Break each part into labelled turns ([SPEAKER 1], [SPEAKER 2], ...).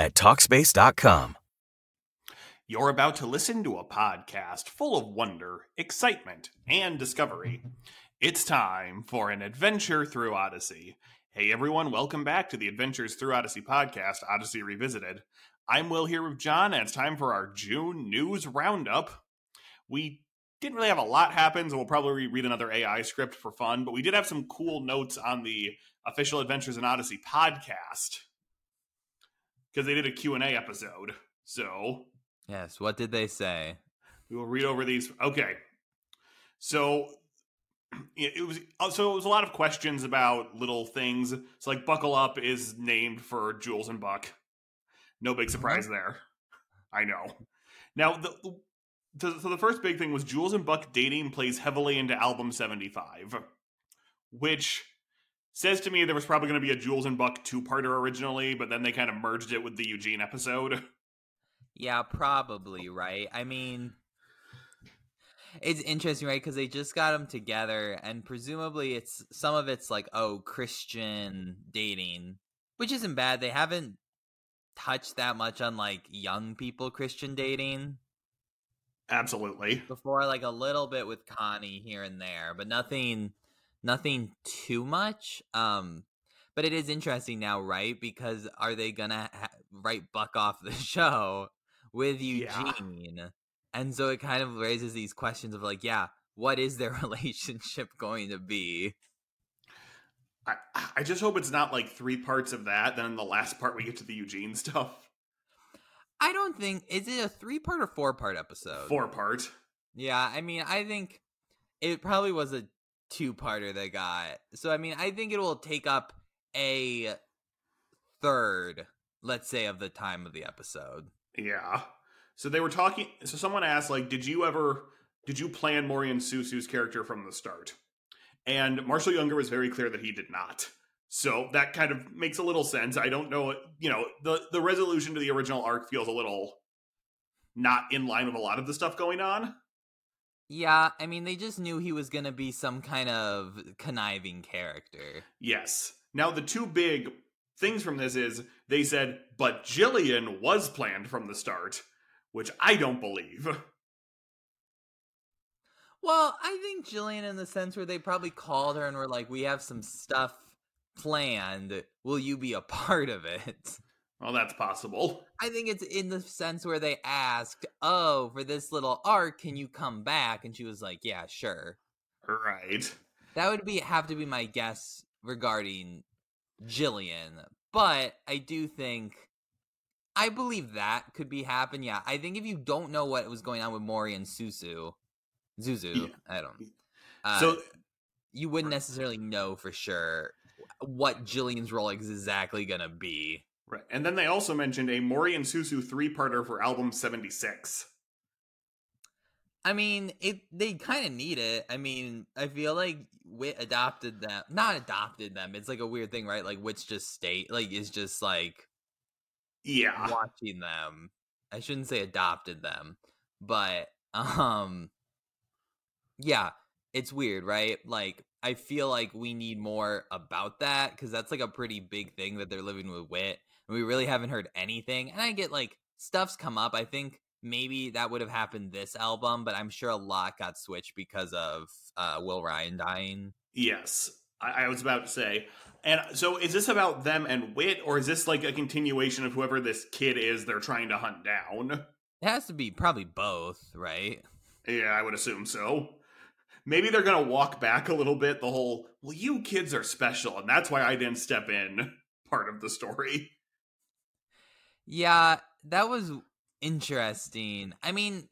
[SPEAKER 1] at Talkspace.com.
[SPEAKER 2] You're about to listen to a podcast full of wonder, excitement, and discovery. It's time for an adventure through Odyssey. Hey everyone, welcome back to the Adventures Through Odyssey podcast, Odyssey Revisited. I'm Will here with John, and it's time for our June news roundup. We didn't really have a lot happen, so we'll probably read another AI script for fun, but we did have some cool notes on the official Adventures in Odyssey podcast because they did a Q&A episode. So,
[SPEAKER 3] Yes, what did they say?
[SPEAKER 2] we will read over these. Okay. So it was uh, so it was a lot of questions about little things. So like Buckle Up is named for Jules and Buck. No big mm-hmm. surprise there. I know. Now the the- so the first big thing was Jules and Buck dating plays heavily into album 75, which says to me there was probably going to be a Jules and Buck two-parter originally, but then they kind of merged it with the Eugene episode.
[SPEAKER 3] Yeah, probably, right? I mean, it's interesting, right? Because they just got them together, and presumably it's some of it's like, oh, Christian dating, which isn't bad. They haven't touched that much on like young people Christian dating
[SPEAKER 2] Absolutely.
[SPEAKER 3] before, like a little bit with Connie here and there, but nothing, nothing too much. Um, but it is interesting now, right? Because are they gonna ha- write Buck off the show with
[SPEAKER 2] Yeah.
[SPEAKER 3] Eugene? And so it kind of raises these questions of like, yeah, what is their relationship going to be?
[SPEAKER 2] I, I just hope it's not like three parts of that. Then in the last part, we get to the Eugene stuff.
[SPEAKER 3] I don't think is it a three part or four part episode?
[SPEAKER 2] Four part.
[SPEAKER 3] Yeah, I mean, I think it probably was a two parter they got. So I mean, I think it will take up a third, let's say, of the time of the episode.
[SPEAKER 2] Yeah. So they were talking. So someone asked, like, did you ever, did you plan Morian Susu's character from the start? And Marshall Younger was very clear that he did not. So that kind of makes a little sense. I don't know, you know, the the resolution to the original arc feels a little not in line with a lot of the stuff going on.
[SPEAKER 3] Yeah, I mean, they just knew he was gonna be some kind of conniving character.
[SPEAKER 2] Yes. Now the two big things from this is they said, but Jillian was planned from the start, which I don't believe.
[SPEAKER 3] Well, I think Jillian, in the sense where they probably called her and were like, "We have some stuff planned. Will you be a part of it?"
[SPEAKER 2] Well, that's possible.
[SPEAKER 3] I think it's in the sense where they asked, "Oh, for this little arc, can you come back?" And she was like, "Yeah, sure."
[SPEAKER 2] Right.
[SPEAKER 3] That would be have to be my guess regarding Jillian. But I do think I believe that could be happen. Yeah, I think if you don't know what was going on with Mori and Susu, Zuzu.
[SPEAKER 2] Yeah.
[SPEAKER 3] I don't. Uh,
[SPEAKER 2] so
[SPEAKER 3] you wouldn't necessarily know for sure what Jillian's role is exactly gonna be.
[SPEAKER 2] Right, and then they also mentioned a Mori and Susu three-parter for album seventy-six.
[SPEAKER 3] I mean, it they kind of need it. I mean, I feel like Whit adopted them, not adopted them. It's like a weird thing, right? Like Whit's just state, like is just like
[SPEAKER 2] Yeah,
[SPEAKER 3] watching them. I shouldn't say adopted them, but um, yeah, it's weird, right? Like I feel like we need more about that because that's like a pretty big thing that they're living with Whit, we really haven't heard anything. And I get like stuff's come up. I think maybe that would have happened this album, but I'm sure a lot got switched because of uh, Will Ryan dying.
[SPEAKER 2] Yes, I, I was about to say. And so, is this about them and Whit, or is this like a continuation of whoever this kid is they're trying to hunt down?
[SPEAKER 3] It has to be probably both, right?
[SPEAKER 2] Yeah, I would assume so. Maybe they're gonna walk back a little bit. The whole "well, you kids are special," and that's why I didn't step in part of the story.
[SPEAKER 3] Yeah, that was interesting. I mean,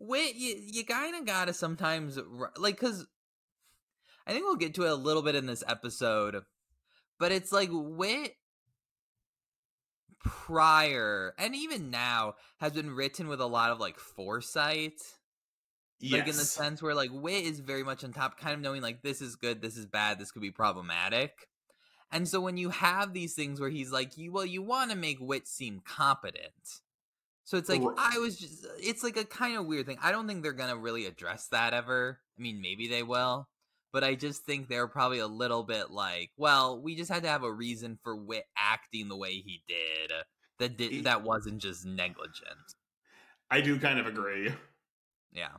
[SPEAKER 3] Whit you, you kind of gotta sometimes like because I think we'll get to it a little bit in this episode, but it's like Whit prior and even now has been written with a lot of like foresight like in the sense where like Whit is very much on top kind of knowing like this is good this is bad this could be problematic and so when you have these things where he's like you well you want to make Whit seem competent so it's like i was just uh, it's like a kind of weird thing i don't think they're gonna really address that ever i mean maybe they will but i just think they're probably a little bit like well we just had to have a reason for Whit acting the way he did that
[SPEAKER 2] He-
[SPEAKER 3] did that wasn't just negligent
[SPEAKER 2] I do kind of agree.
[SPEAKER 3] yeah.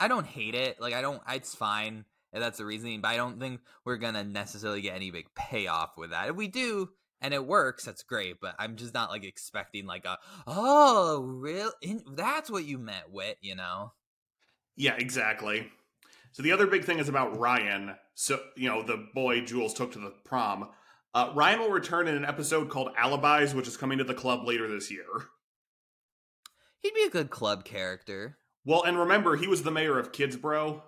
[SPEAKER 3] I don't hate it. Like I don't it's fine if that's the reasoning, but I don't think we're gonna necessarily get any big payoff with that. If we do and it works, that's great, but I'm just not like expecting like a oh real that's what you meant Whit, you know?
[SPEAKER 2] Yeah, exactly. So the other big thing is about Ryan. So you know the boy Jules took to the prom. Uh, Ryan will return in an episode called Alibis, which is coming to the club later this year.
[SPEAKER 3] He'd be a good club character.
[SPEAKER 2] Well, and remember, he was the mayor of Kidsborough.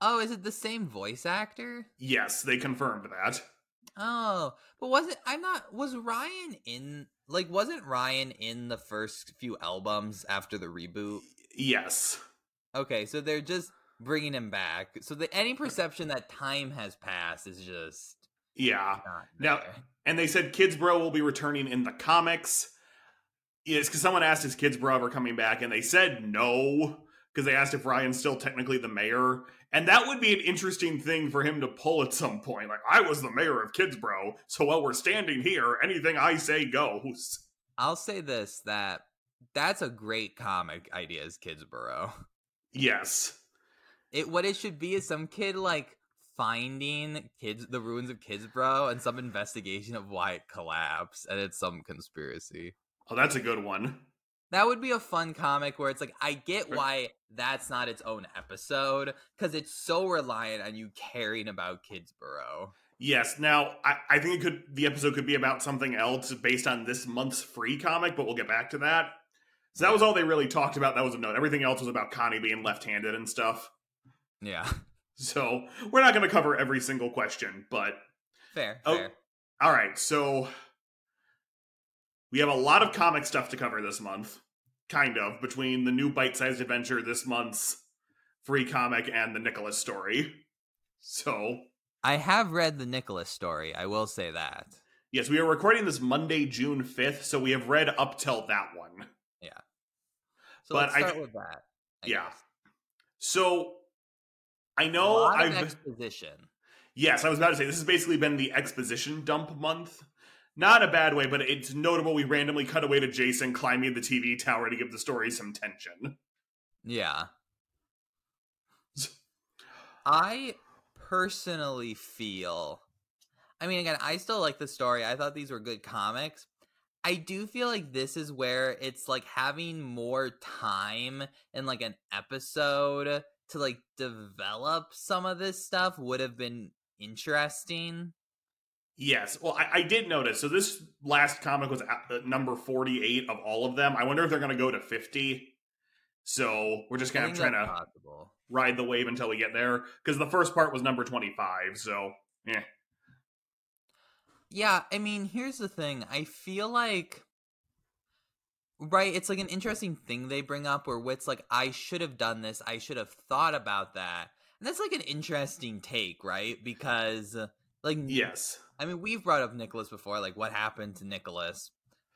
[SPEAKER 3] Oh, is it the same voice actor?
[SPEAKER 2] Yes, they confirmed that.
[SPEAKER 3] Oh, but wasn't I'm not was Ryan in like wasn't Ryan in the first few albums after the reboot?
[SPEAKER 2] Yes.
[SPEAKER 3] Okay, so they're just bringing him back. So the any perception that time has passed is just
[SPEAKER 2] Yeah. Now, and they said Kidsborough will be returning in the comics. Yes, because someone asked is Kidsborough ever coming back, and they said no, because they asked if Ryan's still technically the mayor. And that would be an interesting thing for him to pull at some point. Like, I was the mayor of Kidsborough, so while we're standing here, anything I say goes.
[SPEAKER 3] I'll say this that that's a great comic idea as Kidsborough.
[SPEAKER 2] Yes.
[SPEAKER 3] It what it should be is some kid like finding kids the ruins of Kidsborough and some investigation of why it collapsed and it's some conspiracy.
[SPEAKER 2] Oh, that's a good one.
[SPEAKER 3] That would be a fun comic where it's like I get why that's not its own episode because it's so reliant on you caring about Kidsborough.
[SPEAKER 2] Yes. Now, I, I think it could the episode could be about something else based on this month's free comic, but we'll get back to that. So that was all they really talked about. That was a note. Everything else was about Connie being left-handed and stuff.
[SPEAKER 3] Yeah,
[SPEAKER 2] So we're not going to cover every single question, but
[SPEAKER 3] fair,
[SPEAKER 2] Oh.
[SPEAKER 3] fair.
[SPEAKER 2] all right. So we have a lot of comic stuff to cover this month, kind of between the new bite-sized adventure this month's free comic and the Nicholas story. So
[SPEAKER 3] I have read the Nicholas story. I will say that.
[SPEAKER 2] yes, we are recording this Monday, June fifth. So we have read up till that one. Yeah.
[SPEAKER 3] So
[SPEAKER 2] But
[SPEAKER 3] let's
[SPEAKER 2] I-
[SPEAKER 3] start with that. I
[SPEAKER 2] yeah.
[SPEAKER 3] guess.
[SPEAKER 2] So I know I've
[SPEAKER 3] exposition.
[SPEAKER 2] yes, I was about to say this has basically been the exposition dump month. Not a bad way, but it's notable we randomly cut away to Jason climbing the TV tower to give the story some tension.
[SPEAKER 3] Yeah. I personally feel I mean again, I still like the story. I thought these were good comics. I do feel like this is where it's like having more time in like an episode to like develop some of this stuff would have been interesting.
[SPEAKER 2] Yes, well, I, I did notice. So this last comic was at, number forty-eight of all of them. I wonder if they're going to go to fifty. So we're just kind of trying to
[SPEAKER 3] possible.
[SPEAKER 2] ride the wave until we get there because the first part was number 25. So, yeah.
[SPEAKER 3] Yeah, I mean, here's the thing. I feel like right, it's like an interesting thing they bring up where Whit's like, I should have done this, I should have thought about that. And that's like an interesting take, right? Because like
[SPEAKER 2] Yes.
[SPEAKER 3] I mean, we've brought up Nicholas before, like what happened to Nicholas.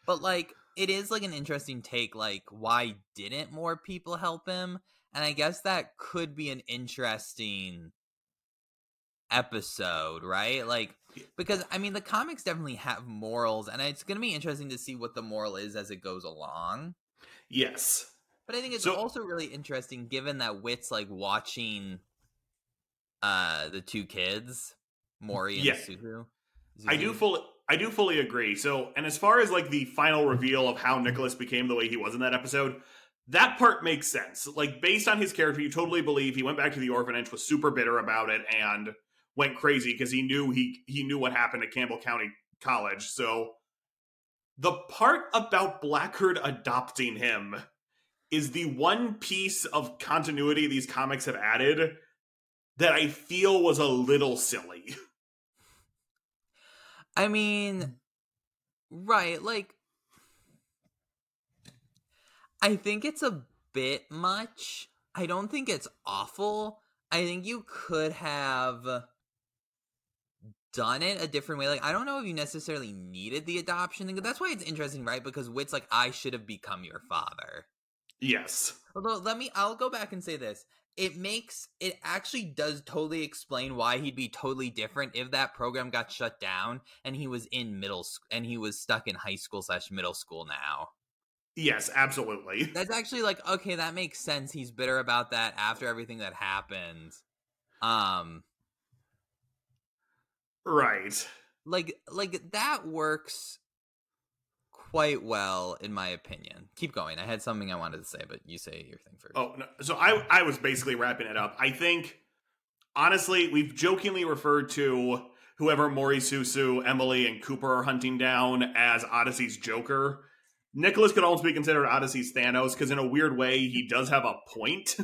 [SPEAKER 3] But like it is like an interesting take, like why didn't more people help him? And I guess that could be an interesting episode, right? Like because I mean the comics definitely have morals and it's going to be interesting to see what the moral is as it goes along.
[SPEAKER 2] Yes.
[SPEAKER 3] But I think it's
[SPEAKER 2] So-
[SPEAKER 3] also really interesting given that Whit's like watching uh the two kids, Mori and
[SPEAKER 2] Yeah.
[SPEAKER 3] Suzu.
[SPEAKER 2] I do fully I do fully agree. So, and as far as like the final reveal of how Nicholas became the way he was in that episode, that part makes sense. Like based on his character, you totally believe he went back to the orphanage, was super bitter about it, and went crazy because he knew he he knew what happened at Campbell County College. So the part about Blackheart adopting him is the one piece of continuity these comics have added that I feel was a little silly.
[SPEAKER 3] I mean, mm. right, like I think it's a bit much. I don't think it's awful. I think you could have done it a different way. Like I don't know if you necessarily needed the adoption thing, but that's why it's interesting, right? Because Whit's like, I should have become your father.
[SPEAKER 2] Yes.
[SPEAKER 3] Although let me I'll go back and say this. It makes it actually does totally explain why he'd be totally different if that program got shut down and he was in middle school and he was stuck in high school slash middle school now.
[SPEAKER 2] Yes, absolutely.
[SPEAKER 3] That's actually like okay, that makes sense. He's bitter about that after everything that happened. Um
[SPEAKER 2] Right.
[SPEAKER 3] like like that works quite well in my opinion. Keep going. I had something I wanted to say, but you say your thing first.
[SPEAKER 2] Oh, no. so I I was basically wrapping it up. I think honestly, we've jokingly referred to whoever Mori Susu, Emily, and Cooper are hunting down as Odyssey's Joker. Nicholas could almost be considered Odyssey's Thanos because in a weird way he does have a point.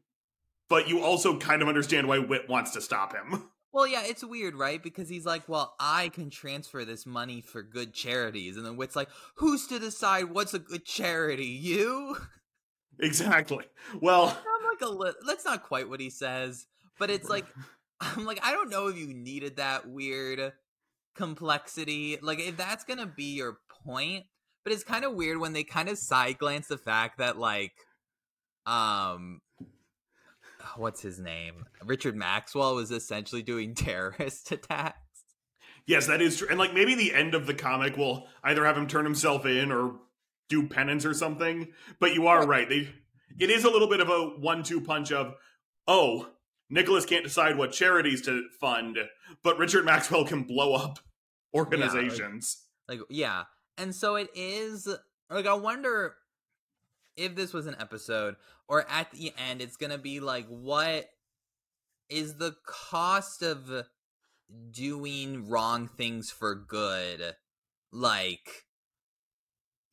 [SPEAKER 2] but you also kind of understand why Whit wants to stop him.
[SPEAKER 3] Well, yeah, it's weird, right? Because he's like, well, I can transfer this money for good charities. And then Whit's like, who's to decide what's a good charity? You?
[SPEAKER 2] Exactly. Well,
[SPEAKER 3] I'm like, a li- that's not quite what he says. But it's like, I'm like, I don't know if you needed that weird complexity. Like, if that's going to be your point. But it's kind of weird when they kind of side glance the fact that, like, um, what's his name? Richard Maxwell was essentially doing terrorist attacks.
[SPEAKER 2] Yes, that is true. And like maybe the end of the comic will either have him turn himself in or do penance or something. But you are right. They it is a little bit of a one-two punch of oh, Nicholas can't decide what charities to fund, but Richard Maxwell can blow up organizations.
[SPEAKER 3] Like, yeah. And so it is like I wonder if this was an episode or at the end it's going to be like what is the cost of doing wrong things for good like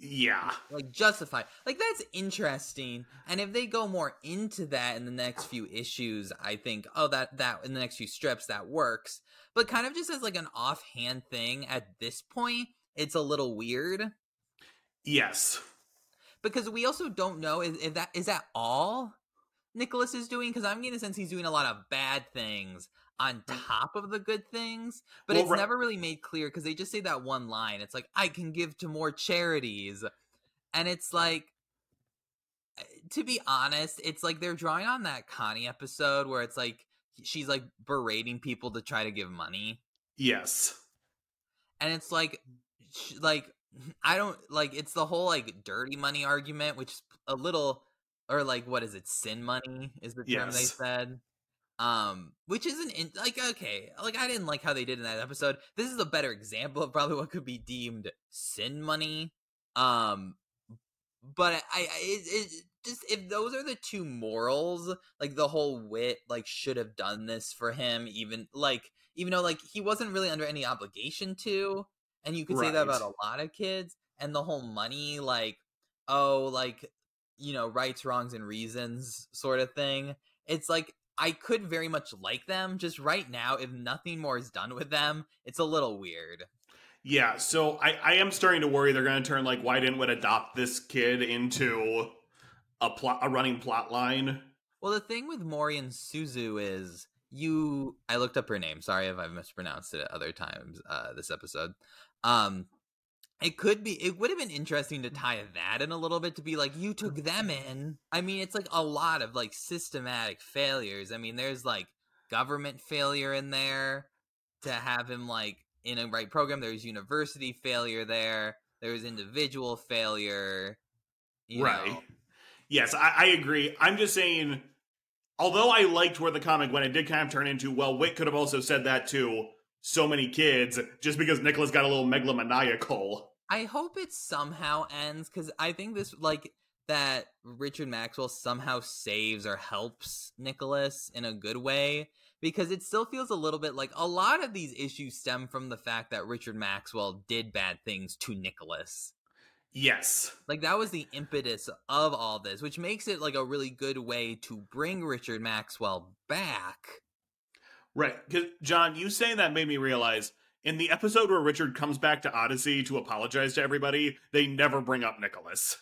[SPEAKER 2] yeah.
[SPEAKER 3] like justified like that's interesting and if they go more into that in the next few issues i think oh that that in the next few strips that works but kind of just as like an offhand thing at this point it's a little weird
[SPEAKER 2] Yes.
[SPEAKER 3] Because we also don't know if, if that is that all Nicholas is doing because I'm getting a sense he's doing a lot of bad things on top of the good things, but
[SPEAKER 2] Well,
[SPEAKER 3] it's
[SPEAKER 2] right-
[SPEAKER 3] never really made clear because they just say that one line. It's like I can give to more charities, and it's like eh, to be honest, it's like they're drawing on that Connie episode where it's like she's like berating people to try to give money
[SPEAKER 2] Yes.
[SPEAKER 3] and it's like like i don't like it's the whole like dirty money argument which is a little or like what is it sin money is the term they said um which isn't in, like okay like i didn't like how they did in that episode. This is a better example of probably what could be deemed sin money um but i, I it, it just if those are the two morals like the whole Whit like should have done this for him even like even though like he wasn't really under any obligation to and you could say that about a lot of kids and the whole money like oh like you know, rights, wrongs, and reasons sort of thing. It's like I could very much like them. Just right now, if nothing more is done with them, it's a little weird.
[SPEAKER 2] Yeah, so I, I am starting to worry they're going to turn like why didn't we adopt this kid into a plot a running plot line.
[SPEAKER 3] Well, the thing with Mori and Suzu is you. I looked up her name. Sorry if I've mispronounced it at other times uh, this episode. Um, it could be. It would have been interesting to tie that in a little bit to be like you took them in. I mean, it's like a lot of like systematic failures. I mean, there's like government failure in there to have him like in a right program. There's university failure there. There's individual failure.
[SPEAKER 2] right.
[SPEAKER 3] Know.
[SPEAKER 2] Yes, I, I agree. I'm just saying, although I liked where the comic went, it did kind of turn into, well, Whit could have also said that to so many kids just because Nicholas got a little megalomaniacal.
[SPEAKER 3] I hope it somehow ends because I think this, like, that Richard Maxwell somehow saves or helps Nicholas in a good way because it still feels a little bit like a lot of these issues stem from the fact that Richard Maxwell did bad things to Nicholas.
[SPEAKER 2] Yes.
[SPEAKER 3] Like that was the impetus of all this, which makes it like a really good way to bring Richard Maxwell back.
[SPEAKER 2] Right. Cuz John, you saying that made me realize in the episode where Richard comes back to Odyssey to apologize to everybody, they never bring up Nicholas.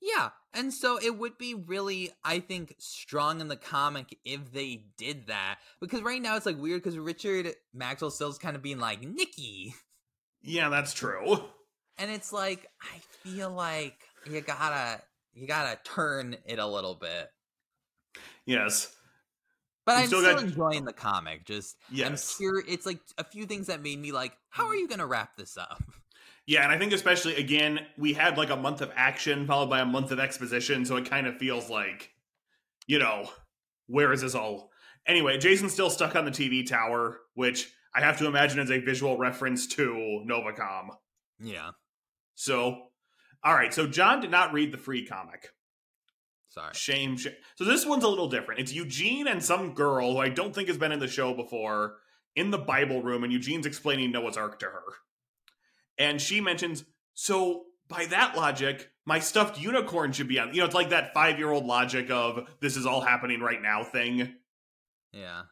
[SPEAKER 3] Yeah, and so it would be really, I think, strong in the comic if they did that. Because right now it's like weird because Richard Maxwell still's kind of being like Nikki.
[SPEAKER 2] Yeah, that's true.
[SPEAKER 3] And it's like I feel like you gotta you gotta turn it a little bit.
[SPEAKER 2] Yes.
[SPEAKER 3] But I'm
[SPEAKER 2] still
[SPEAKER 3] still,
[SPEAKER 2] got-
[SPEAKER 3] enjoying the comic. Just
[SPEAKER 2] Yes.
[SPEAKER 3] I'm curious. It's like a few things that made me like, how are mm. you gonna wrap this up?
[SPEAKER 2] Yeah, and I think especially again, we had like a month of action followed by a month of exposition, so it kind of feels like, you know, where is this all? Anyway, Jason's still stuck on the TV tower, which I have to imagine is a visual reference to Novacom.
[SPEAKER 3] Yeah,
[SPEAKER 2] So, all right, so John did not read the free comic.
[SPEAKER 3] Sorry.
[SPEAKER 2] Shame, shame. So this one's a little different. It's Eugene and some girl who I don't think has been in the show before in the Bible room, and Eugene's explaining Noah's Ark to her. And she mentions, so by that logic, my stuffed unicorn should be on. You know, it's like that five year old logic of this is all happening right now thing.
[SPEAKER 3] Yeah,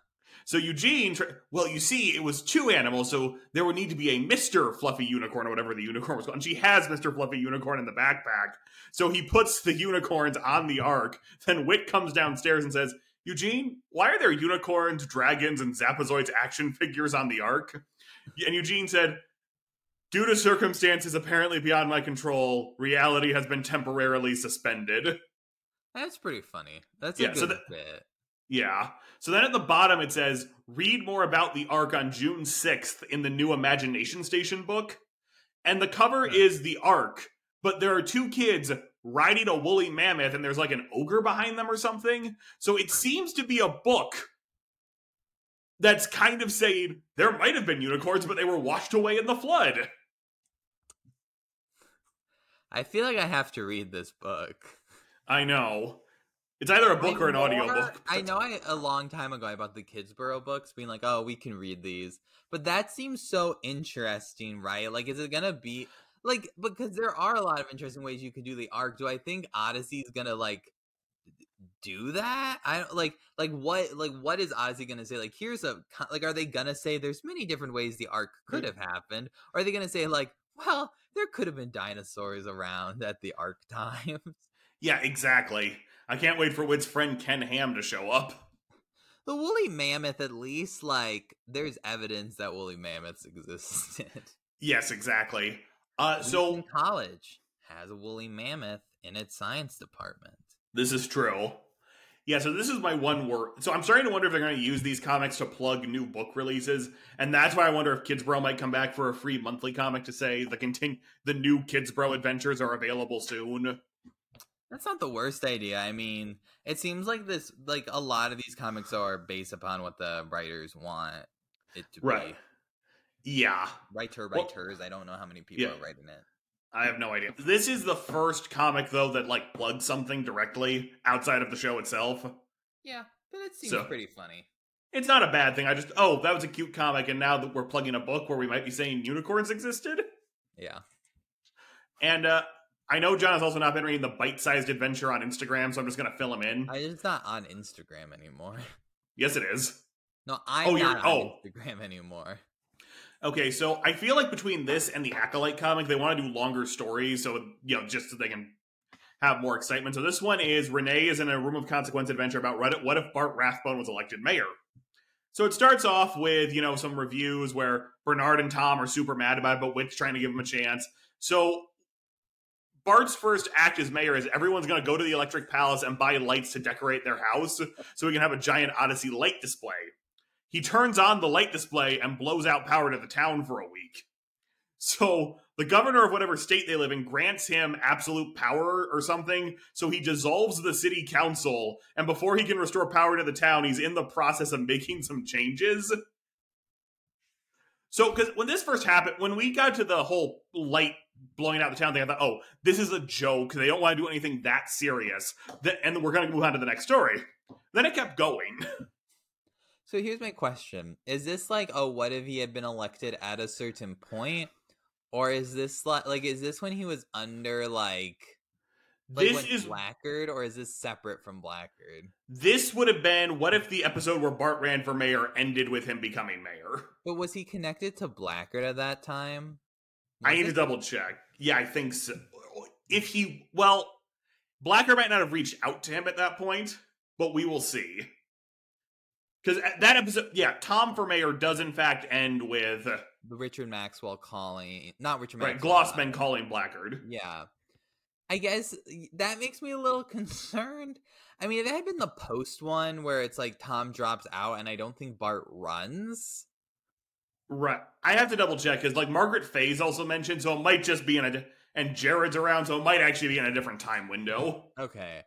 [SPEAKER 2] So Eugene, tr- well, you see, it was two animals, so there would need to be a Mister Fluffy Unicorn or whatever the unicorn was called. And she has Mister Fluffy Unicorn in the backpack, so he puts the unicorns on the ark. Then Whit comes downstairs and says, "Eugene, why are there unicorns, dragons, and Zapazoids action figures on the ark?" And Eugene said, "Due to circumstances apparently beyond my control, reality has been temporarily suspended."
[SPEAKER 3] that's pretty funny. That's a
[SPEAKER 2] Yeah,
[SPEAKER 3] good
[SPEAKER 2] so that-
[SPEAKER 3] bit.
[SPEAKER 2] Yeah. So then at the bottom it says, read more about the Ark on June 6th in the new Imagination Station book. And the cover
[SPEAKER 3] Hmm.
[SPEAKER 2] is the Ark, but there are two kids riding a woolly mammoth and there's like an ogre behind them or something. So it seems to be a book that's kind of saying there might have been unicorns, but they were washed away in the flood.
[SPEAKER 3] I feel like I have to read this book.
[SPEAKER 2] I know. It's either a book
[SPEAKER 3] I
[SPEAKER 2] or an
[SPEAKER 3] know-
[SPEAKER 2] audiobook.
[SPEAKER 3] I know I a long time ago I bought the Kidsborough books, being like, "Oh, we can read these," but that seems so interesting, right? Like, is it gonna be like because there are a lot of interesting ways you could do the arc? Do I think Odyssey's gonna like do that? I don't like like what like what is Odyssey gonna say? Like, here's a like, are they gonna say there's many different ways the arc could have happened? Or are they gonna say like, well, there could have been dinosaurs around at the arc times?
[SPEAKER 2] Yeah, exactly. I can't wait for Whit's friend Ken Ham to show up.
[SPEAKER 3] The woolly mammoth, at least, like, there's evidence that woolly mammoths existed.
[SPEAKER 2] Yes, exactly. Uh,
[SPEAKER 3] so college has a woolly mammoth in its science department.
[SPEAKER 2] this is true. Yeah, so this is my one word. So I'm starting to wonder if they're going to use these comics to plug new book releases, and that's why I wonder if Kidsborough might come back for a free monthly comic to say the continue the new Kidsborough adventures are available soon.
[SPEAKER 3] That's not the worst idea. I mean, it seems like this, like a lot of these comics are based upon what the writers want it to be.
[SPEAKER 2] Right. Yeah,
[SPEAKER 3] be. Writer,
[SPEAKER 2] Well-
[SPEAKER 3] writers. I don't know how many people
[SPEAKER 2] Yeah.
[SPEAKER 3] are writing it.
[SPEAKER 2] I have no idea. This is the first comic though that like plugs something directly outside of the show itself.
[SPEAKER 3] Yeah, but it seems
[SPEAKER 2] So-
[SPEAKER 3] pretty funny.
[SPEAKER 2] It's not a bad thing. I just oh, that was a cute comic, and now that we're plugging a book where we might be saying unicorns existed.
[SPEAKER 3] Yeah.
[SPEAKER 2] And uh I know John has also not been reading the bite-sized adventure on Instagram, so I'm just gonna fill him in.
[SPEAKER 3] It's not on Instagram anymore.
[SPEAKER 2] Yes, it is.
[SPEAKER 3] No, I'm
[SPEAKER 2] Oh, you're-
[SPEAKER 3] not on
[SPEAKER 2] oh.
[SPEAKER 3] Instagram anymore.
[SPEAKER 2] Okay, so I feel like between this and the Acolyte comic, they want to do longer stories, so you know, just so they can have more excitement. So this one is Renee is in a room of consequence adventure about Reddit. What if Bart Rathbone was elected mayor? So it starts off with you know some reviews where Bernard and Tom are super mad about it, but Whit's trying to give him a chance. So Bart's first act as mayor is everyone's going to go to the Electric Palace and buy lights to decorate their house, so we can have a giant Odyssey light display. He turns on the light display and blows out power to the town for a week. So the governor of whatever state they live in grants him absolute power or something. So he dissolves the city council, and before he can restore power to the town, he's in the process of making some changes. So, because when this first happened, when we got to the whole light blowing out the town thing, I thought, oh, this is a joke. They don't want to do anything that serious. And we're going to move on to the next story. Then it kept going.
[SPEAKER 3] So here's my question: Is this like, oh, what if he had been elected at a certain point, or is this like, like, is this when he was under like, like
[SPEAKER 2] this is
[SPEAKER 3] Blackgaard, or is this separate from Blackgaard?
[SPEAKER 2] This would have been what if the episode where Bart ran for mayor ended with him becoming mayor?
[SPEAKER 3] But was he connected to Blackgaard at that time?
[SPEAKER 2] I need to double check. Yeah, I think so. If he, well, Blacker might not have reached out to him at that point, but we will see. Because that episode, yeah, Tom for mayor does in fact end with
[SPEAKER 3] Richard Maxwell calling, not Richard
[SPEAKER 2] right
[SPEAKER 3] Maxwell. uh,
[SPEAKER 2] Glossman calling Blackgaard.
[SPEAKER 3] Yeah. I guess that makes me a little concerned. I mean, if it had been the post one where it's like Tom drops out and I don't think Bart runs.
[SPEAKER 2] Right, I have to double check because like Margaret Faye's also mentioned, so it might just be in a di- and Jared's around, so it might actually be in a different time window.
[SPEAKER 3] Okay.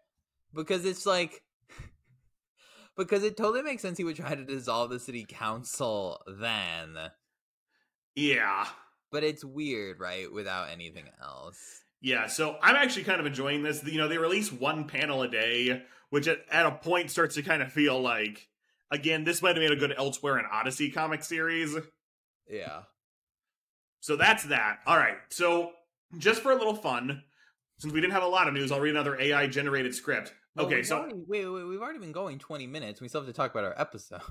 [SPEAKER 3] Because it's like because it totally makes sense he would try to dissolve the city council then.
[SPEAKER 2] Yeah.
[SPEAKER 3] But it's weird, right? Without anything else.
[SPEAKER 2] Yeah, so I'm actually kind of enjoying this. You know, they release one panel a day, which at, at a point starts to kind of feel like, again, this might have made a good Elsewhere and Odyssey comic series.
[SPEAKER 3] Yeah.
[SPEAKER 2] So that's that. All right, so just for a little fun, since we didn't have a lot of news, I'll read another AI generated script.
[SPEAKER 3] Well,
[SPEAKER 2] okay, so
[SPEAKER 3] already, wait, wait, we've already been going 20 minutes. We still have to talk about our episode.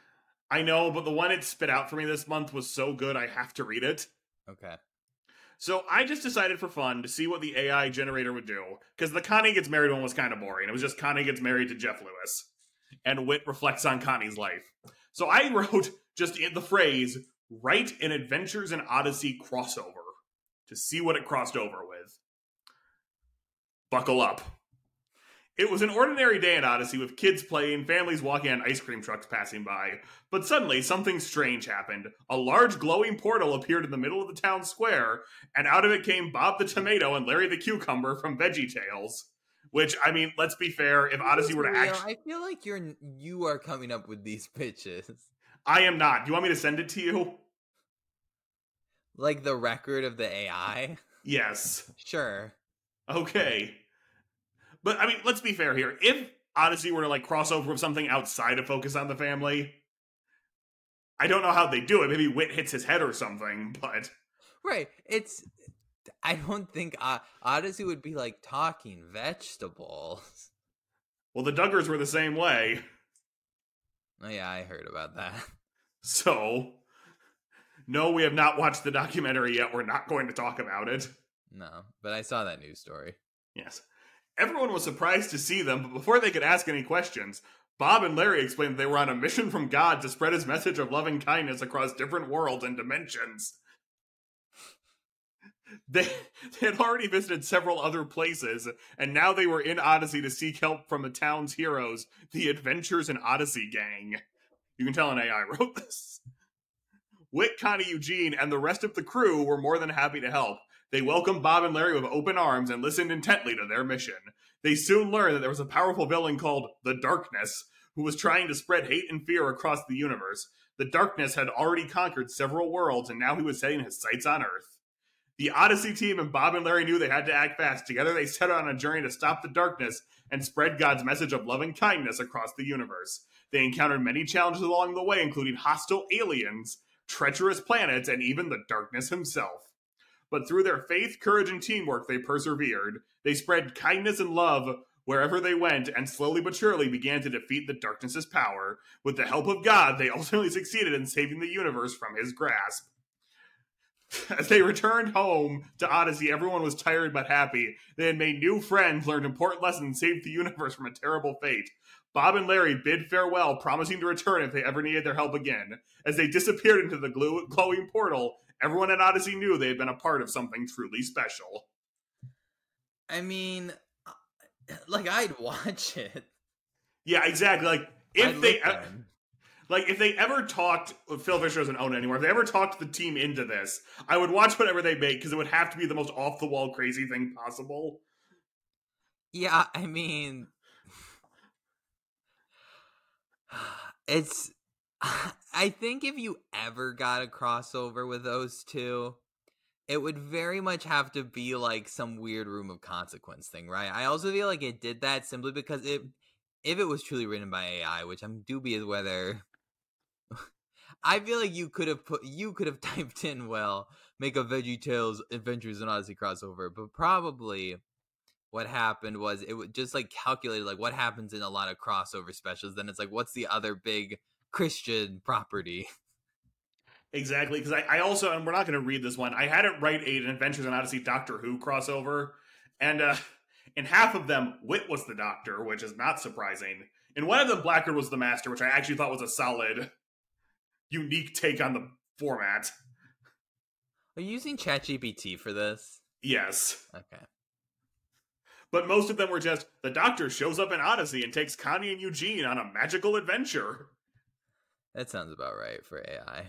[SPEAKER 2] I know, but the one it spit out for me this month was so good, I have to read it.
[SPEAKER 3] okay.
[SPEAKER 2] So I just decided for fun to see what the AI generator would do because the Connie gets married one was kind of boring. It was just Connie gets married to Jeff Lewis, and Whit reflects on Connie's life. So I wrote just the phrase "write an Adventures in Odyssey crossover" to see what it crossed over with. Buckle up. It was an ordinary day in Odyssey with kids playing, families walking, and ice cream trucks passing by. But suddenly, something strange happened. A large glowing portal appeared in the middle of the town square, and out of it came Bob the Tomato and Larry the Cucumber from Veggie Tales. Which, I mean, let's be fair, if Odyssey were to actually.
[SPEAKER 3] I feel like you're you are coming up with these pitches.
[SPEAKER 2] I am not. Do you want me to send it to you?
[SPEAKER 3] Like the record of the AI?
[SPEAKER 2] Yes.
[SPEAKER 3] Sure.
[SPEAKER 2] Okay. But, I mean, let's be fair here. If Odyssey were to, like, cross over with something outside of Focus on the Family, I don't know how they do it. Maybe Whit hits his head or something, but.
[SPEAKER 3] Right. It's I don't think uh, Odyssey would be like talking vegetables.
[SPEAKER 2] Well, the Duggars were the same way.
[SPEAKER 3] Oh yeah, I heard about that.
[SPEAKER 2] So, no, we have not watched the documentary yet. We're not going to talk about it.
[SPEAKER 3] No, but I saw that news story.
[SPEAKER 2] Yes. Everyone was surprised to see them, but before they could ask any questions, Bob and Larry explained they were on a mission from God to spread his message of loving kindness across different worlds and dimensions. They, they had already visited several other places, and now they were in Odyssey to seek help from the town's heroes, the Adventures in Odyssey gang. You can tell an AI wrote this. Whit, Connie, Eugene, and the rest of the crew were more than happy to help. They welcomed Bob and Larry with open arms and listened intently to their mission. They soon learned that there was a powerful villain called the Darkness who was trying to spread hate and fear across the universe. The Darkness had already conquered several worlds, and now he was setting his sights on Earth. The Odyssey team and Bob and Larry knew they had to act fast. Together, they set out on a journey to stop the darkness and spread God's message of loving kindness across the universe. They encountered many challenges along the way, including hostile aliens, treacherous planets, and even the darkness himself. but through their faith, courage, and teamwork, they persevered. They spread kindness and love wherever they went, and slowly but surely began to defeat the darkness's power. With the help of God, they ultimately succeeded in saving the universe from his grasp. As they returned home to Odyssey, everyone was tired but happy. They had made new friends, learned important lessons, and saved the universe from a terrible fate. Bob and Larry bid farewell, promising to return if they ever needed their help again. As they disappeared into the glowing portal, everyone at Odyssey knew they had been a part of something truly special.
[SPEAKER 3] I mean, uh, like I'd watch it.
[SPEAKER 2] Yeah, exactly. Like if
[SPEAKER 3] I'd
[SPEAKER 2] they like if they ever talked Phil Vischer doesn't own it anymore, if they ever talked the team into this, I would watch whatever they make because it would have to be the most off the wall crazy thing possible.
[SPEAKER 3] Yeah, I mean it's I think if you ever got a crossover with those two, it would very much have to be like some weird room of consequence thing, right? I also feel like it did that simply because it if it was truly written by AI, which I'm dubious whether I feel like you could have put you could have typed in well, make a Veggie Tales Adventures in Odyssey crossover, but probably what happened was it would just like calculated like what happens in a lot of crossover specials. Then it's like, what's the other big Christian property?
[SPEAKER 2] Exactly, because I, I, also, and we're not going to read this one. I had it write a, an Adventures in Odyssey Doctor Who crossover, and uh, in half of them, Whit was the Doctor, which is not surprising. In one of them, Blackgaard was the Master, which I actually thought was a solid, unique take on the format.
[SPEAKER 3] Are you using ChatGPT for this?
[SPEAKER 2] Yes.
[SPEAKER 3] Okay
[SPEAKER 2] but most of them were just the doctor shows up in Odyssey and takes Connie and Eugene on a magical adventure.
[SPEAKER 3] That sounds about right for AI.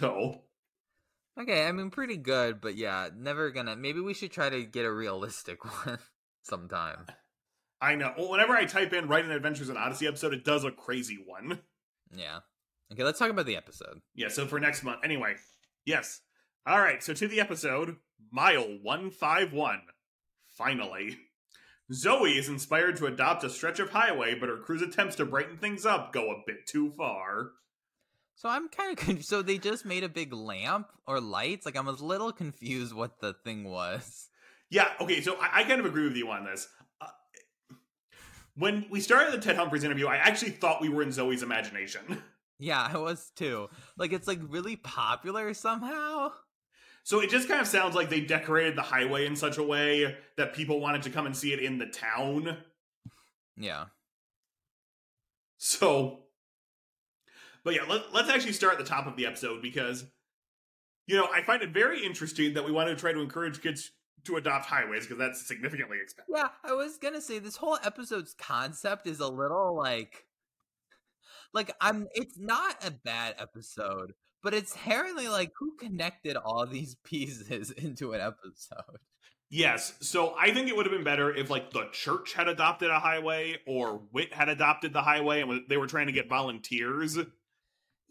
[SPEAKER 2] So,
[SPEAKER 3] Okay, I mean pretty good, but yeah, never gonna maybe we should try to get a realistic one sometime.
[SPEAKER 2] I know. Well, whenever I type in "Write an Adventures in Odyssey" episode, it does a crazy one.
[SPEAKER 3] Yeah. Okay, let's talk about the episode.
[SPEAKER 2] Yeah, so for next month. Anyway, yes. All right, so to the episode, mile 151. Finally. Zoe is inspired to adopt a stretch of highway, but her crew's attempts to brighten things up go a bit too far.
[SPEAKER 3] So I'm kind of confused. So they just made a big lamp or lights. Like I'm a little confused what the thing was.
[SPEAKER 2] Yeah, okay, so I, I kind of agree with you on this. Uh, when we started the Ted Humphries interview, I actually thought we were in Zoe's imagination.
[SPEAKER 3] Yeah, I was too. Like it's like really popular somehow.
[SPEAKER 2] So it just kind of sounds like they decorated the highway in such a way that people wanted to come and see it in the town.
[SPEAKER 3] Yeah.
[SPEAKER 2] So, but yeah, let, let's actually start at the top of the episode because, you know, I find it very interesting that we want to try to encourage kids to adopt highways because that's significantly expensive.
[SPEAKER 3] Yeah, I was gonna say this whole episode's concept is a little like like I'm it's not a bad episode, but it's inherently like who connected all these pieces into an episode?
[SPEAKER 2] Yes, so I think it would have been better if like the church had adopted a highway or Whit had adopted the highway and they were trying to get volunteers.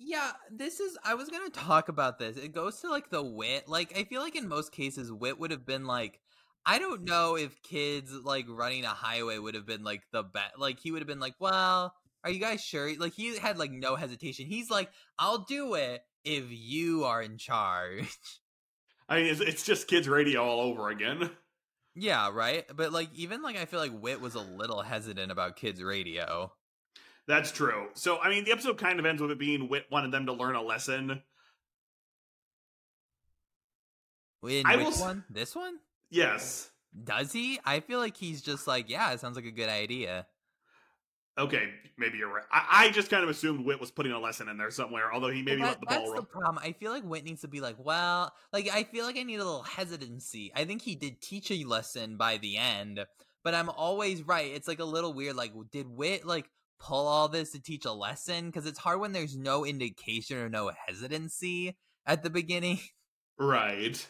[SPEAKER 3] Yeah, this is I was gonna talk about this. It goes to like the Whit. Like I feel like in most cases Whit would have been like I don't know if kids like running a highway would have been like the best like he would have been like, Well, are you guys sure? Like he had like no hesitation. He's like, I'll do it if you are in charge.
[SPEAKER 2] I mean, it's, it's just kids' radio all over again.
[SPEAKER 3] yeah, right? But like even like I feel like Whit was a little hesitant about kids radio.
[SPEAKER 2] That's true. So, I mean, the episode kind of ends with it being Whit wanted them to learn a lesson.
[SPEAKER 3] In
[SPEAKER 2] I
[SPEAKER 3] which
[SPEAKER 2] will
[SPEAKER 3] one? This one?
[SPEAKER 2] Yes.
[SPEAKER 3] Does he? I feel like he's just like, yeah, it sounds like a good idea.
[SPEAKER 2] Okay, maybe you're right. I, I just kind of assumed Whit was putting a lesson in there somewhere, although he maybe
[SPEAKER 3] Well,
[SPEAKER 2] let the ball
[SPEAKER 3] that's
[SPEAKER 2] roll.
[SPEAKER 3] the problem. I feel like Whit needs to be like, well, like I feel like I need a little hesitancy. I think he did teach a lesson by the end, but I'm always right. It's like a little weird. Like, did Whit like pull all this to teach a lesson? Because it's hard when there's no indication or no hesitancy at the beginning.
[SPEAKER 2] Right.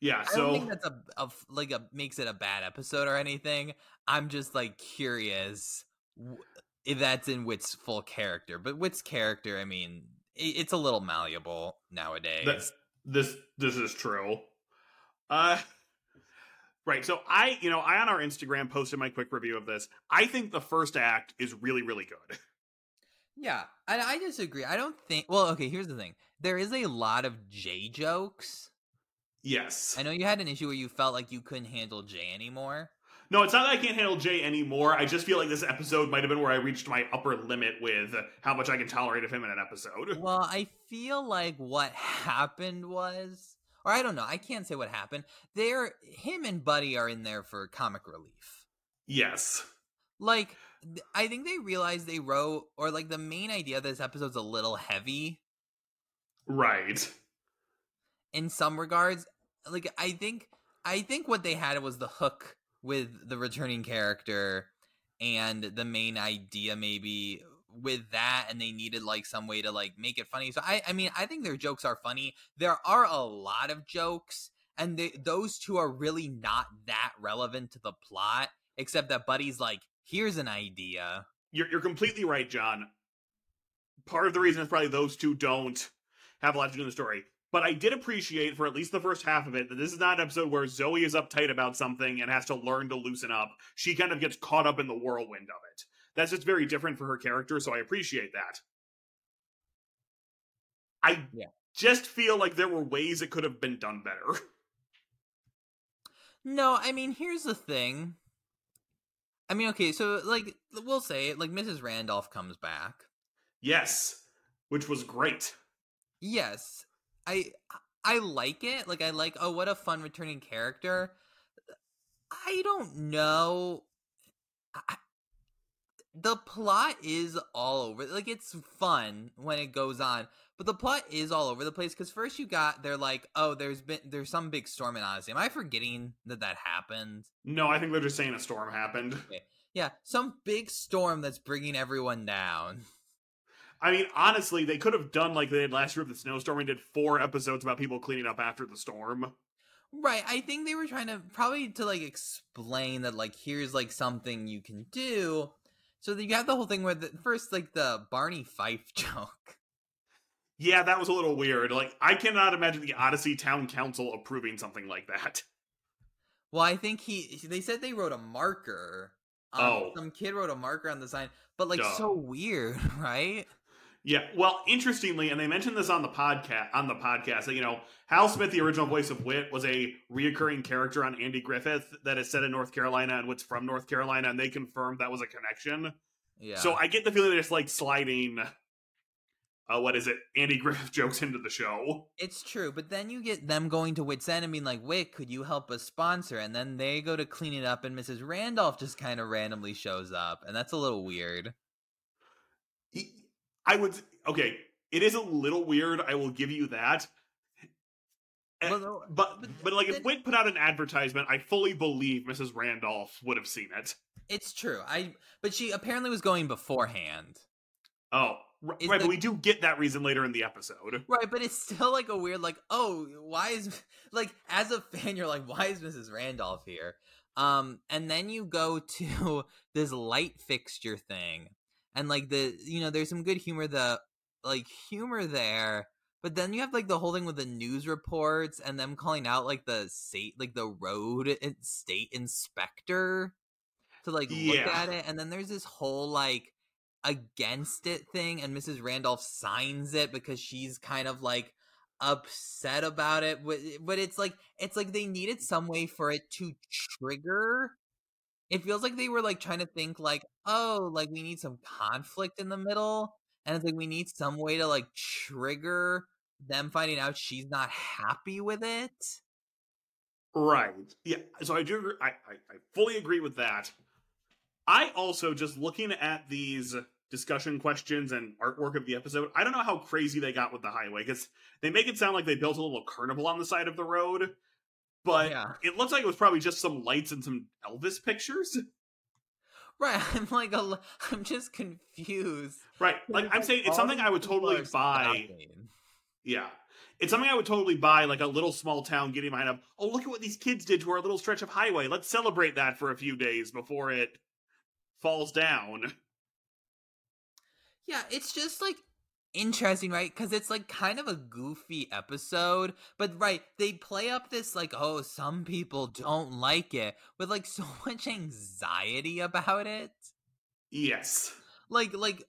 [SPEAKER 2] Yeah,
[SPEAKER 3] I don't think
[SPEAKER 2] so
[SPEAKER 3] that's a like a makes it a bad episode or anything. I'm just like curious if that's in Whit's full character. But Whit's character, I mean, it's a little malleable nowadays.
[SPEAKER 2] that's this this is true. Uh Right, so I, you know, I on our Instagram posted my quick review of this. I think the first act is really, really good.
[SPEAKER 3] Yeah, and I disagree. I don't think. Well, okay. Here's the thing: there is a lot of Jay jokes.
[SPEAKER 2] Yes.
[SPEAKER 3] I know you had an issue where you felt like you couldn't handle Jay anymore.
[SPEAKER 2] No, it's not that I can't handle Jay anymore. I just feel like this episode might have been where I reached my upper limit with how much I can tolerate of him in an episode.
[SPEAKER 3] Well, I feel like what happened was, or I don't know. I can't say what happened. They're him and Buddy are in there for comic relief.
[SPEAKER 2] Yes.
[SPEAKER 3] Like, I think they realized they wrote, or like the main idea of this episode's a little heavy
[SPEAKER 2] Right.
[SPEAKER 3] in some regards. Like I think I think what they had was the hook with the returning character and the main idea maybe with that and they needed like some way to like make it funny. So I I mean I think their jokes are funny. There are a lot of jokes and they, those two are really not that relevant to the plot except that Buddy's like here's an idea.
[SPEAKER 2] You're you're completely right, John. Part of the reason is probably those two don't have a lot to do in the story. But I did appreciate for at least the first half of it that this is not an episode where Zoe is uptight about something and has to learn to loosen up. She kind of gets caught up in the whirlwind of it. That's just very different for her character, so I appreciate that. I
[SPEAKER 3] Yeah.
[SPEAKER 2] just feel like there were ways it could have been done better.
[SPEAKER 3] No, I mean, here's the thing. I mean, okay, so like we'll say like Mrs. Randolph comes back.
[SPEAKER 2] yes, which was great.
[SPEAKER 3] Yes. I I like it. Like I like oh what a fun returning character. I don't know. I, the plot is all over. Like it's fun when it goes on, but the plot is all over the place because first you got they're like, oh, there's been there's some big storm in Odyssey. Am I forgetting that that happened?
[SPEAKER 2] No, I think they're just saying a storm happened.
[SPEAKER 3] Yeah, some big storm that's bringing everyone down.
[SPEAKER 2] I mean, honestly, they could have done like they did last year with the snowstorm and did four episodes about people cleaning up after the storm.
[SPEAKER 3] Right. I think they were trying to probably to like explain that like here's like something you can do. So you have the whole thing where the first like the Barney Fife joke.
[SPEAKER 2] Yeah, that was a little weird. Like, I cannot imagine the Odyssey Town Council approving something like that.
[SPEAKER 3] Well, I think he they said they wrote a marker. Um,
[SPEAKER 2] Oh.
[SPEAKER 3] some kid wrote a marker on the sign, but like
[SPEAKER 2] Duh.
[SPEAKER 3] so weird, right?
[SPEAKER 2] Yeah, well, interestingly, and they mentioned this on the podcast on the podcast that you know Hal Smith, the original voice of Whit, was a reoccurring character on Andy Griffith that is set in North Carolina and Whit's from North Carolina, and they confirmed that was a connection.
[SPEAKER 3] Yeah.
[SPEAKER 2] So I get the feeling they're just like sliding, uh, what is it, Andy Griffith jokes into the show.
[SPEAKER 3] It's true, but then you get them going to Whit's End and being like, "Whit, could you help us sponsor?" And then they go to clean it up, and Mrs. Randolph just kind of randomly shows up, and that's a little weird.
[SPEAKER 2] I would okay. It is a little weird. I will give you that. Eh,
[SPEAKER 3] Well, no,
[SPEAKER 2] but
[SPEAKER 3] but
[SPEAKER 2] but like if
[SPEAKER 3] then-
[SPEAKER 2] Whit put out an advertisement, I fully believe Mrs. Randolph would have seen it.
[SPEAKER 3] It's true. I but she apparently was going beforehand.
[SPEAKER 2] Oh, right.
[SPEAKER 3] the-
[SPEAKER 2] but we do get that reason later in the episode.
[SPEAKER 3] Right, but it's still like a weird like, oh, why is like as a fan you're like, why is Mrs. Randolph here? Um and then you go to this light fixture thing. And like the you know, there's some good humor the like humor there, but then you have like the whole thing with the news reports and them calling out like the state like the road state inspector to like look at it and then there's this whole like against it thing and Mrs. Randolph signs it because she's kind of like upset about it but, but it's like it's like they needed some way for it to trigger it feels like they were like trying to think like oh like we need some conflict in the middle and it's like we need some way to like trigger them finding out she's not happy with it
[SPEAKER 2] Right. Yeah. So I do. Agree, I, I I fully agree with that. I also just looking at these discussion questions and artwork of the episode. I don't know how crazy they got with the highway because they make it sound like they built a little carnival on the side of the road, but
[SPEAKER 3] Yeah.
[SPEAKER 2] it looks like it was probably just some lights and some Elvis pictures.
[SPEAKER 3] right i'm like a, I'm just confused
[SPEAKER 2] Right. Like I'm saying, it's something I would totally buy. Yeah. It's something I would totally buy, like a little small town getting behind up. Oh, look at what these kids did to our little stretch of highway. Let's celebrate that for a few days before it falls down.
[SPEAKER 3] Yeah, it's just like interesting, right? Because it's like kind of a goofy episode, but right, they play up this like, oh, some people don't like it with like so much anxiety about it.
[SPEAKER 2] Yes.
[SPEAKER 3] Like, like,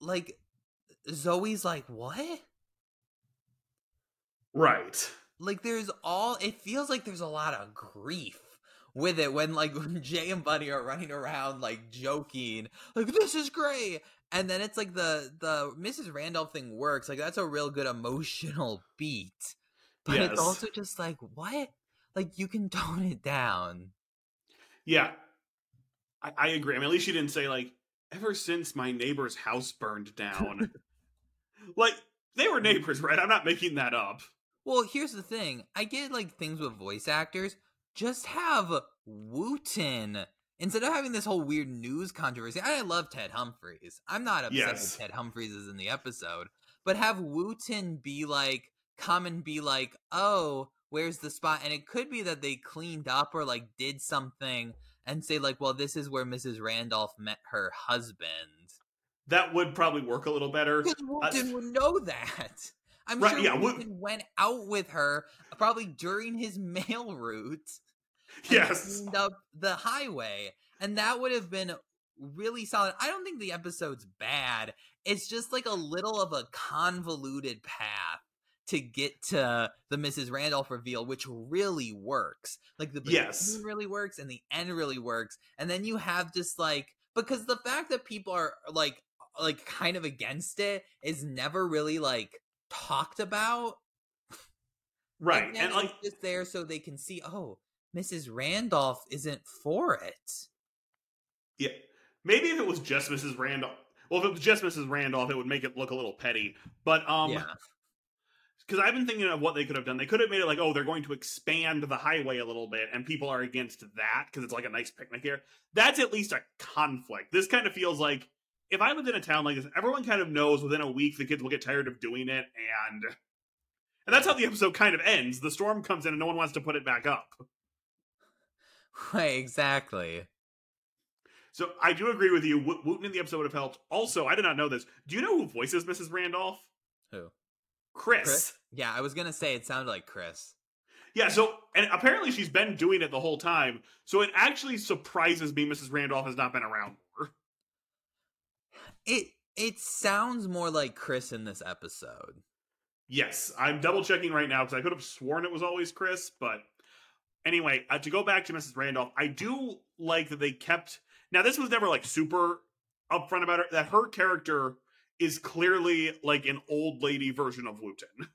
[SPEAKER 3] like Zoe's like, what?
[SPEAKER 2] Right.
[SPEAKER 3] Like, there's all, it feels like there's a lot of grief with it when like when Jay and Buddy are running around like joking, like this is great, and then it's like the the Mrs. Randolph thing works. Like that's a real good emotional beat, but
[SPEAKER 2] Yes.
[SPEAKER 3] it's also just like what, like you can tone it down.
[SPEAKER 2] Yeah. I, I agree. I mean, at least she didn't say, like, ever since my neighbor's house burned down. like, they were neighbors, right? I'm not making that up.
[SPEAKER 3] Well, here's the thing. I get like things with voice actors. Just have Wooten instead of having this whole weird news controversy. I love Ted Humphreys. I'm not upset
[SPEAKER 2] Yes.
[SPEAKER 3] that Ted Humphreys is in the episode, but have Wooten be like, come and be like, oh, where's the spot? And it could be that they cleaned up or like did something and say like, well, this is where Mrs. Randolph met her husband.
[SPEAKER 2] That would probably work a little better.
[SPEAKER 3] Because Wooten uh, would know that. I'm
[SPEAKER 2] Right,
[SPEAKER 3] sure
[SPEAKER 2] yeah, Wo-
[SPEAKER 3] Wooten went out with her probably during his mail route. and
[SPEAKER 2] Yes.
[SPEAKER 3] up the highway, and that would have been really solid. I don't think the episode's bad. It's just like a little of a convoluted path to get to the Mrs. Randolph reveal, which really works. Like the beginning
[SPEAKER 2] Yes.
[SPEAKER 3] really works, and the end really works, and then you have just like because the fact that people are like like kind of against it is never really like talked about
[SPEAKER 2] Right.
[SPEAKER 3] Again,
[SPEAKER 2] And, like,
[SPEAKER 3] it's just there so they can see, oh, Mrs. Randolph isn't for it.
[SPEAKER 2] yeah. Maybe if it was just Mrs. Randolph. Well, if it was just Mrs. Randolph, it would make it look a little petty. But, um,
[SPEAKER 3] yeah.
[SPEAKER 2] because I've been thinking of what they could have done. They could have made it like, oh, they're going to expand the highway a little bit, and people are against that because it's like a nice picnic here. That's at least a conflict. This kind of feels like if I lived in a town like this, everyone kind of knows within a week the kids will get tired of doing it, and and that's how the episode kind of ends. The storm comes in, and no one wants to put it back up.
[SPEAKER 3] Right, exactly.
[SPEAKER 2] So I do agree with you. Wo- Wooten in the episode would have helped. Also, I did not know this. Do you know who voices Mrs. Randolph?
[SPEAKER 3] Who?
[SPEAKER 2] Chris.
[SPEAKER 3] Chris? Yeah, I was gonna say it sounded like Chris.
[SPEAKER 2] Yeah, so and apparently she's been doing it the whole time. So it actually surprises me Mrs. Randolph has not been around more.
[SPEAKER 3] It It sounds more like Chris in this episode.
[SPEAKER 2] Yes, I'm double checking right now because I could have sworn it was always Chris, but anyway, uh, to go back to Mrs. Randolph, I do like that they kept. Now, this was never like super upfront about her. That her character is clearly like an old lady version of Wooten.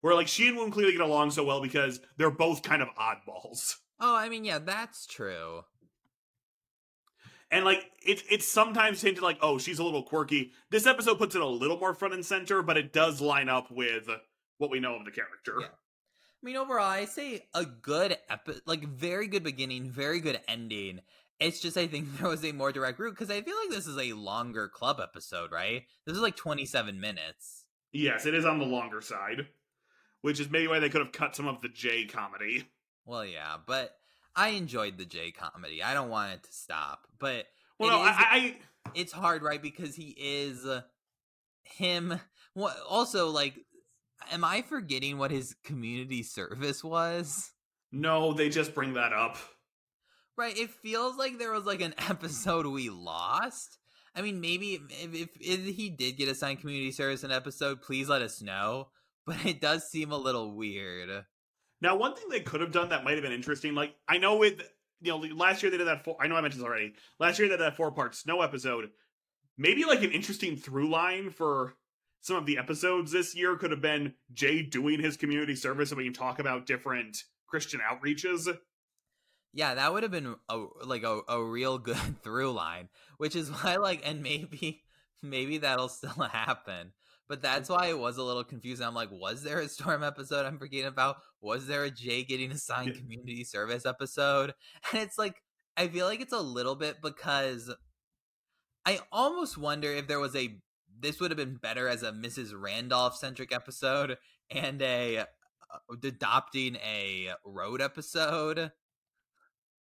[SPEAKER 2] Where like she and Wooten clearly get along so well because they're both kind of oddballs.
[SPEAKER 3] Oh, I mean, yeah, that's true.
[SPEAKER 2] And like it's it's sometimes hinted like, oh, she's a little quirky. This episode puts it a little more front and center, but it does line up with what we know of the character.
[SPEAKER 3] Yeah. I mean, overall, I say a good epi- like very good beginning, very good ending. It's just I think there was a more direct route because I feel like this is a longer club episode, right? This is like 27 minutes.
[SPEAKER 2] Yes, it is on the longer side, which is maybe why they could have cut some of the Jay comedy.
[SPEAKER 3] Well, yeah, but I enjoyed the Jay comedy. I don't want it to stop, but
[SPEAKER 2] Well, no,
[SPEAKER 3] is-
[SPEAKER 2] I, I
[SPEAKER 3] it's hard, right? Because he is uh, him. What also like? Am I forgetting what his community service was?
[SPEAKER 2] no, they just bring that up.
[SPEAKER 3] Right. It feels like there was like an episode we lost. I mean, maybe if, if, if he did get assigned community service in an episode, please let us know. But it does seem a little weird.
[SPEAKER 2] Now, one thing they could have done that might have been interesting, like I know with you know last year they did that. Four, I know I mentioned this already. Last year they did that four part snow episode. Maybe like an interesting through line for some of the episodes this year could have been Jay doing his community service, and we can talk about different Christian outreaches.
[SPEAKER 3] Yeah, that would have been a like a, a real good through line, which is why like and maybe maybe that'll still happen. But that's why it was a little confusing. I'm like, was there a storm episode I'm forgetting about? Was there a Jay getting assigned community service episode? And it's like I feel like it's a little bit because I almost wonder if there was a this would have been better as a Mrs. Randolph centric episode and a uh, adopting a road episode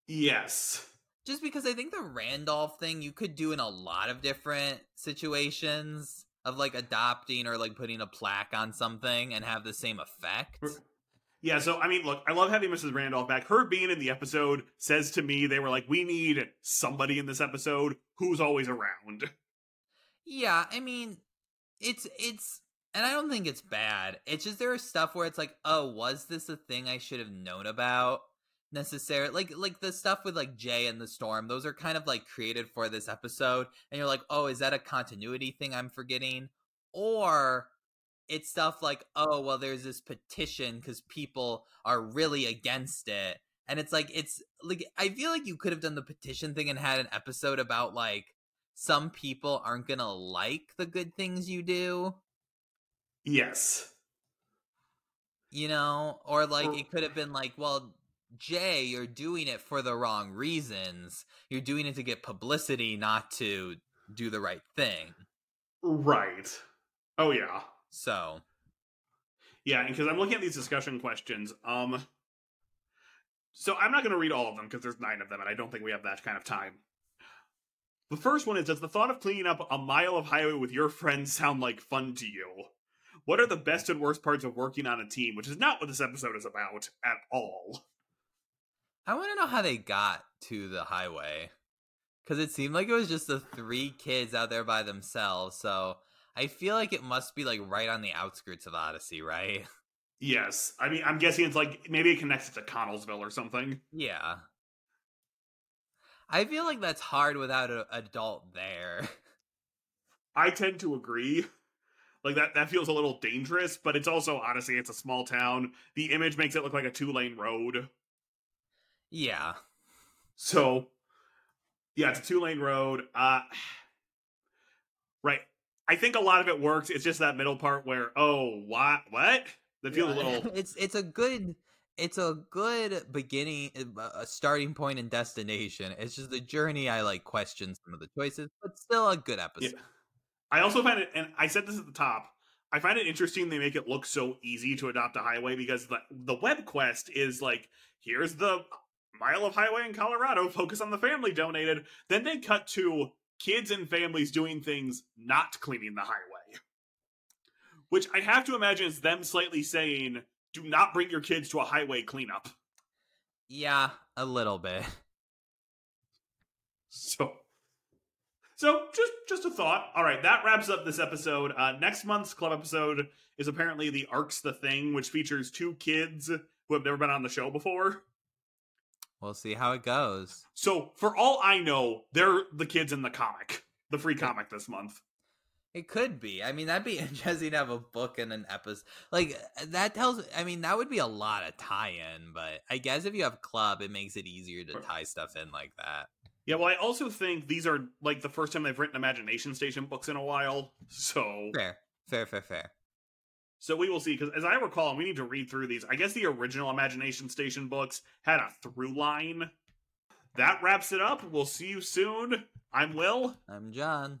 [SPEAKER 2] Yes.
[SPEAKER 3] just because I think the Randolph thing you could do in a lot of different situations of like adopting or like putting a plaque on something and have the same effect.
[SPEAKER 2] Yeah, so I mean, look, I love having Mrs. Randolph back. Her being in the episode says to me they were like, we need somebody in this episode who's always around.
[SPEAKER 3] Yeah, I mean, it's it's and I don't think it's bad. It's just there is stuff where it's like, oh, was this a thing I should have known about? Necessarily, like like the stuff with like Jay and the storm. Those are kind of like created for this episode, and you're like, oh, is that a continuity thing I'm forgetting? Or it's stuff like, oh, well, there's this petition because people are really against it, and it's like it's like I feel like you could have done the petition thing and had an episode about like some people aren't gonna like the good things you do,
[SPEAKER 2] Yes.
[SPEAKER 3] you know? Or like it could have been like, well, Jay, you're doing it for the wrong reasons. You're doing it to get publicity, not to do the right thing.
[SPEAKER 2] Right. Oh yeah.
[SPEAKER 3] So,
[SPEAKER 2] Yeah, and because I'm looking at these discussion questions. Um so I'm not going to read all of them because there's 9 of them and I don't think we have that kind of time. The first one is Does the thought of cleaning up a mile of highway with your friends sound like fun to you? What are the best and worst parts of working on a team, which is not what this episode is about at all?
[SPEAKER 3] I want to know how they got to the highway. Because it seemed like it was just the three kids out there by themselves. So I feel like it must be like right on the outskirts of Odyssey, right?
[SPEAKER 2] Yes. I mean, I'm guessing it's like maybe it connects it to Connellsville or something.
[SPEAKER 3] Yeah. I feel like that's hard without an adult there.
[SPEAKER 2] I tend to agree. Like that that feels a little dangerous, but it's also honestly it's a small town. The image makes it look like a two-lane road.
[SPEAKER 3] yeah.
[SPEAKER 2] So yeah, it's a two-lane road. Uh Right. I think a lot of it works. It's just that middle part where oh, what what? That feels a little
[SPEAKER 3] it's it's a good it's a good beginning uh, a starting point and destination. It's just the journey I like question some of the choices, but still a good episode.
[SPEAKER 2] Yeah. I also find it, and I said this at the top. I find it interesting they make it look so easy to adopt a highway because the the web quest is like, here's the mile of highway in Colorado. Focus on the family donated. Then they cut to kids and families doing things not cleaning the highway, which I have to imagine is them slightly saying, "Do not bring your kids to a highway cleanup."
[SPEAKER 3] Yeah, a little bit.
[SPEAKER 2] So, So just just a thought. All right, that wraps up this episode. Uh, next month's club episode is apparently the Arcs the Thing, which features two kids who have never been on the show before.
[SPEAKER 3] We'll see how it goes.
[SPEAKER 2] So for all I know, they're the kids in the comic, the free comic this month.
[SPEAKER 3] It could be. I mean, that'd be interesting to have a book and an episode. Like that tells. I mean, that would be a lot of tie-in. But I guess if you have club, it makes it easier to tie stuff in like that.
[SPEAKER 2] Yeah, well, I also think these are like the first time they've written Imagination Station books in a while. So
[SPEAKER 3] Fair, fair, fair, fair.
[SPEAKER 2] So we will see, because as I recall, we need to read through these. I guess the original Imagination Station books had a through line. That wraps it up. We'll see you soon. I'm Will.
[SPEAKER 3] I'm John.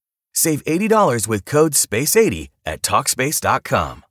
[SPEAKER 1] Save $80 with code SPACE80 at Talkspace.com.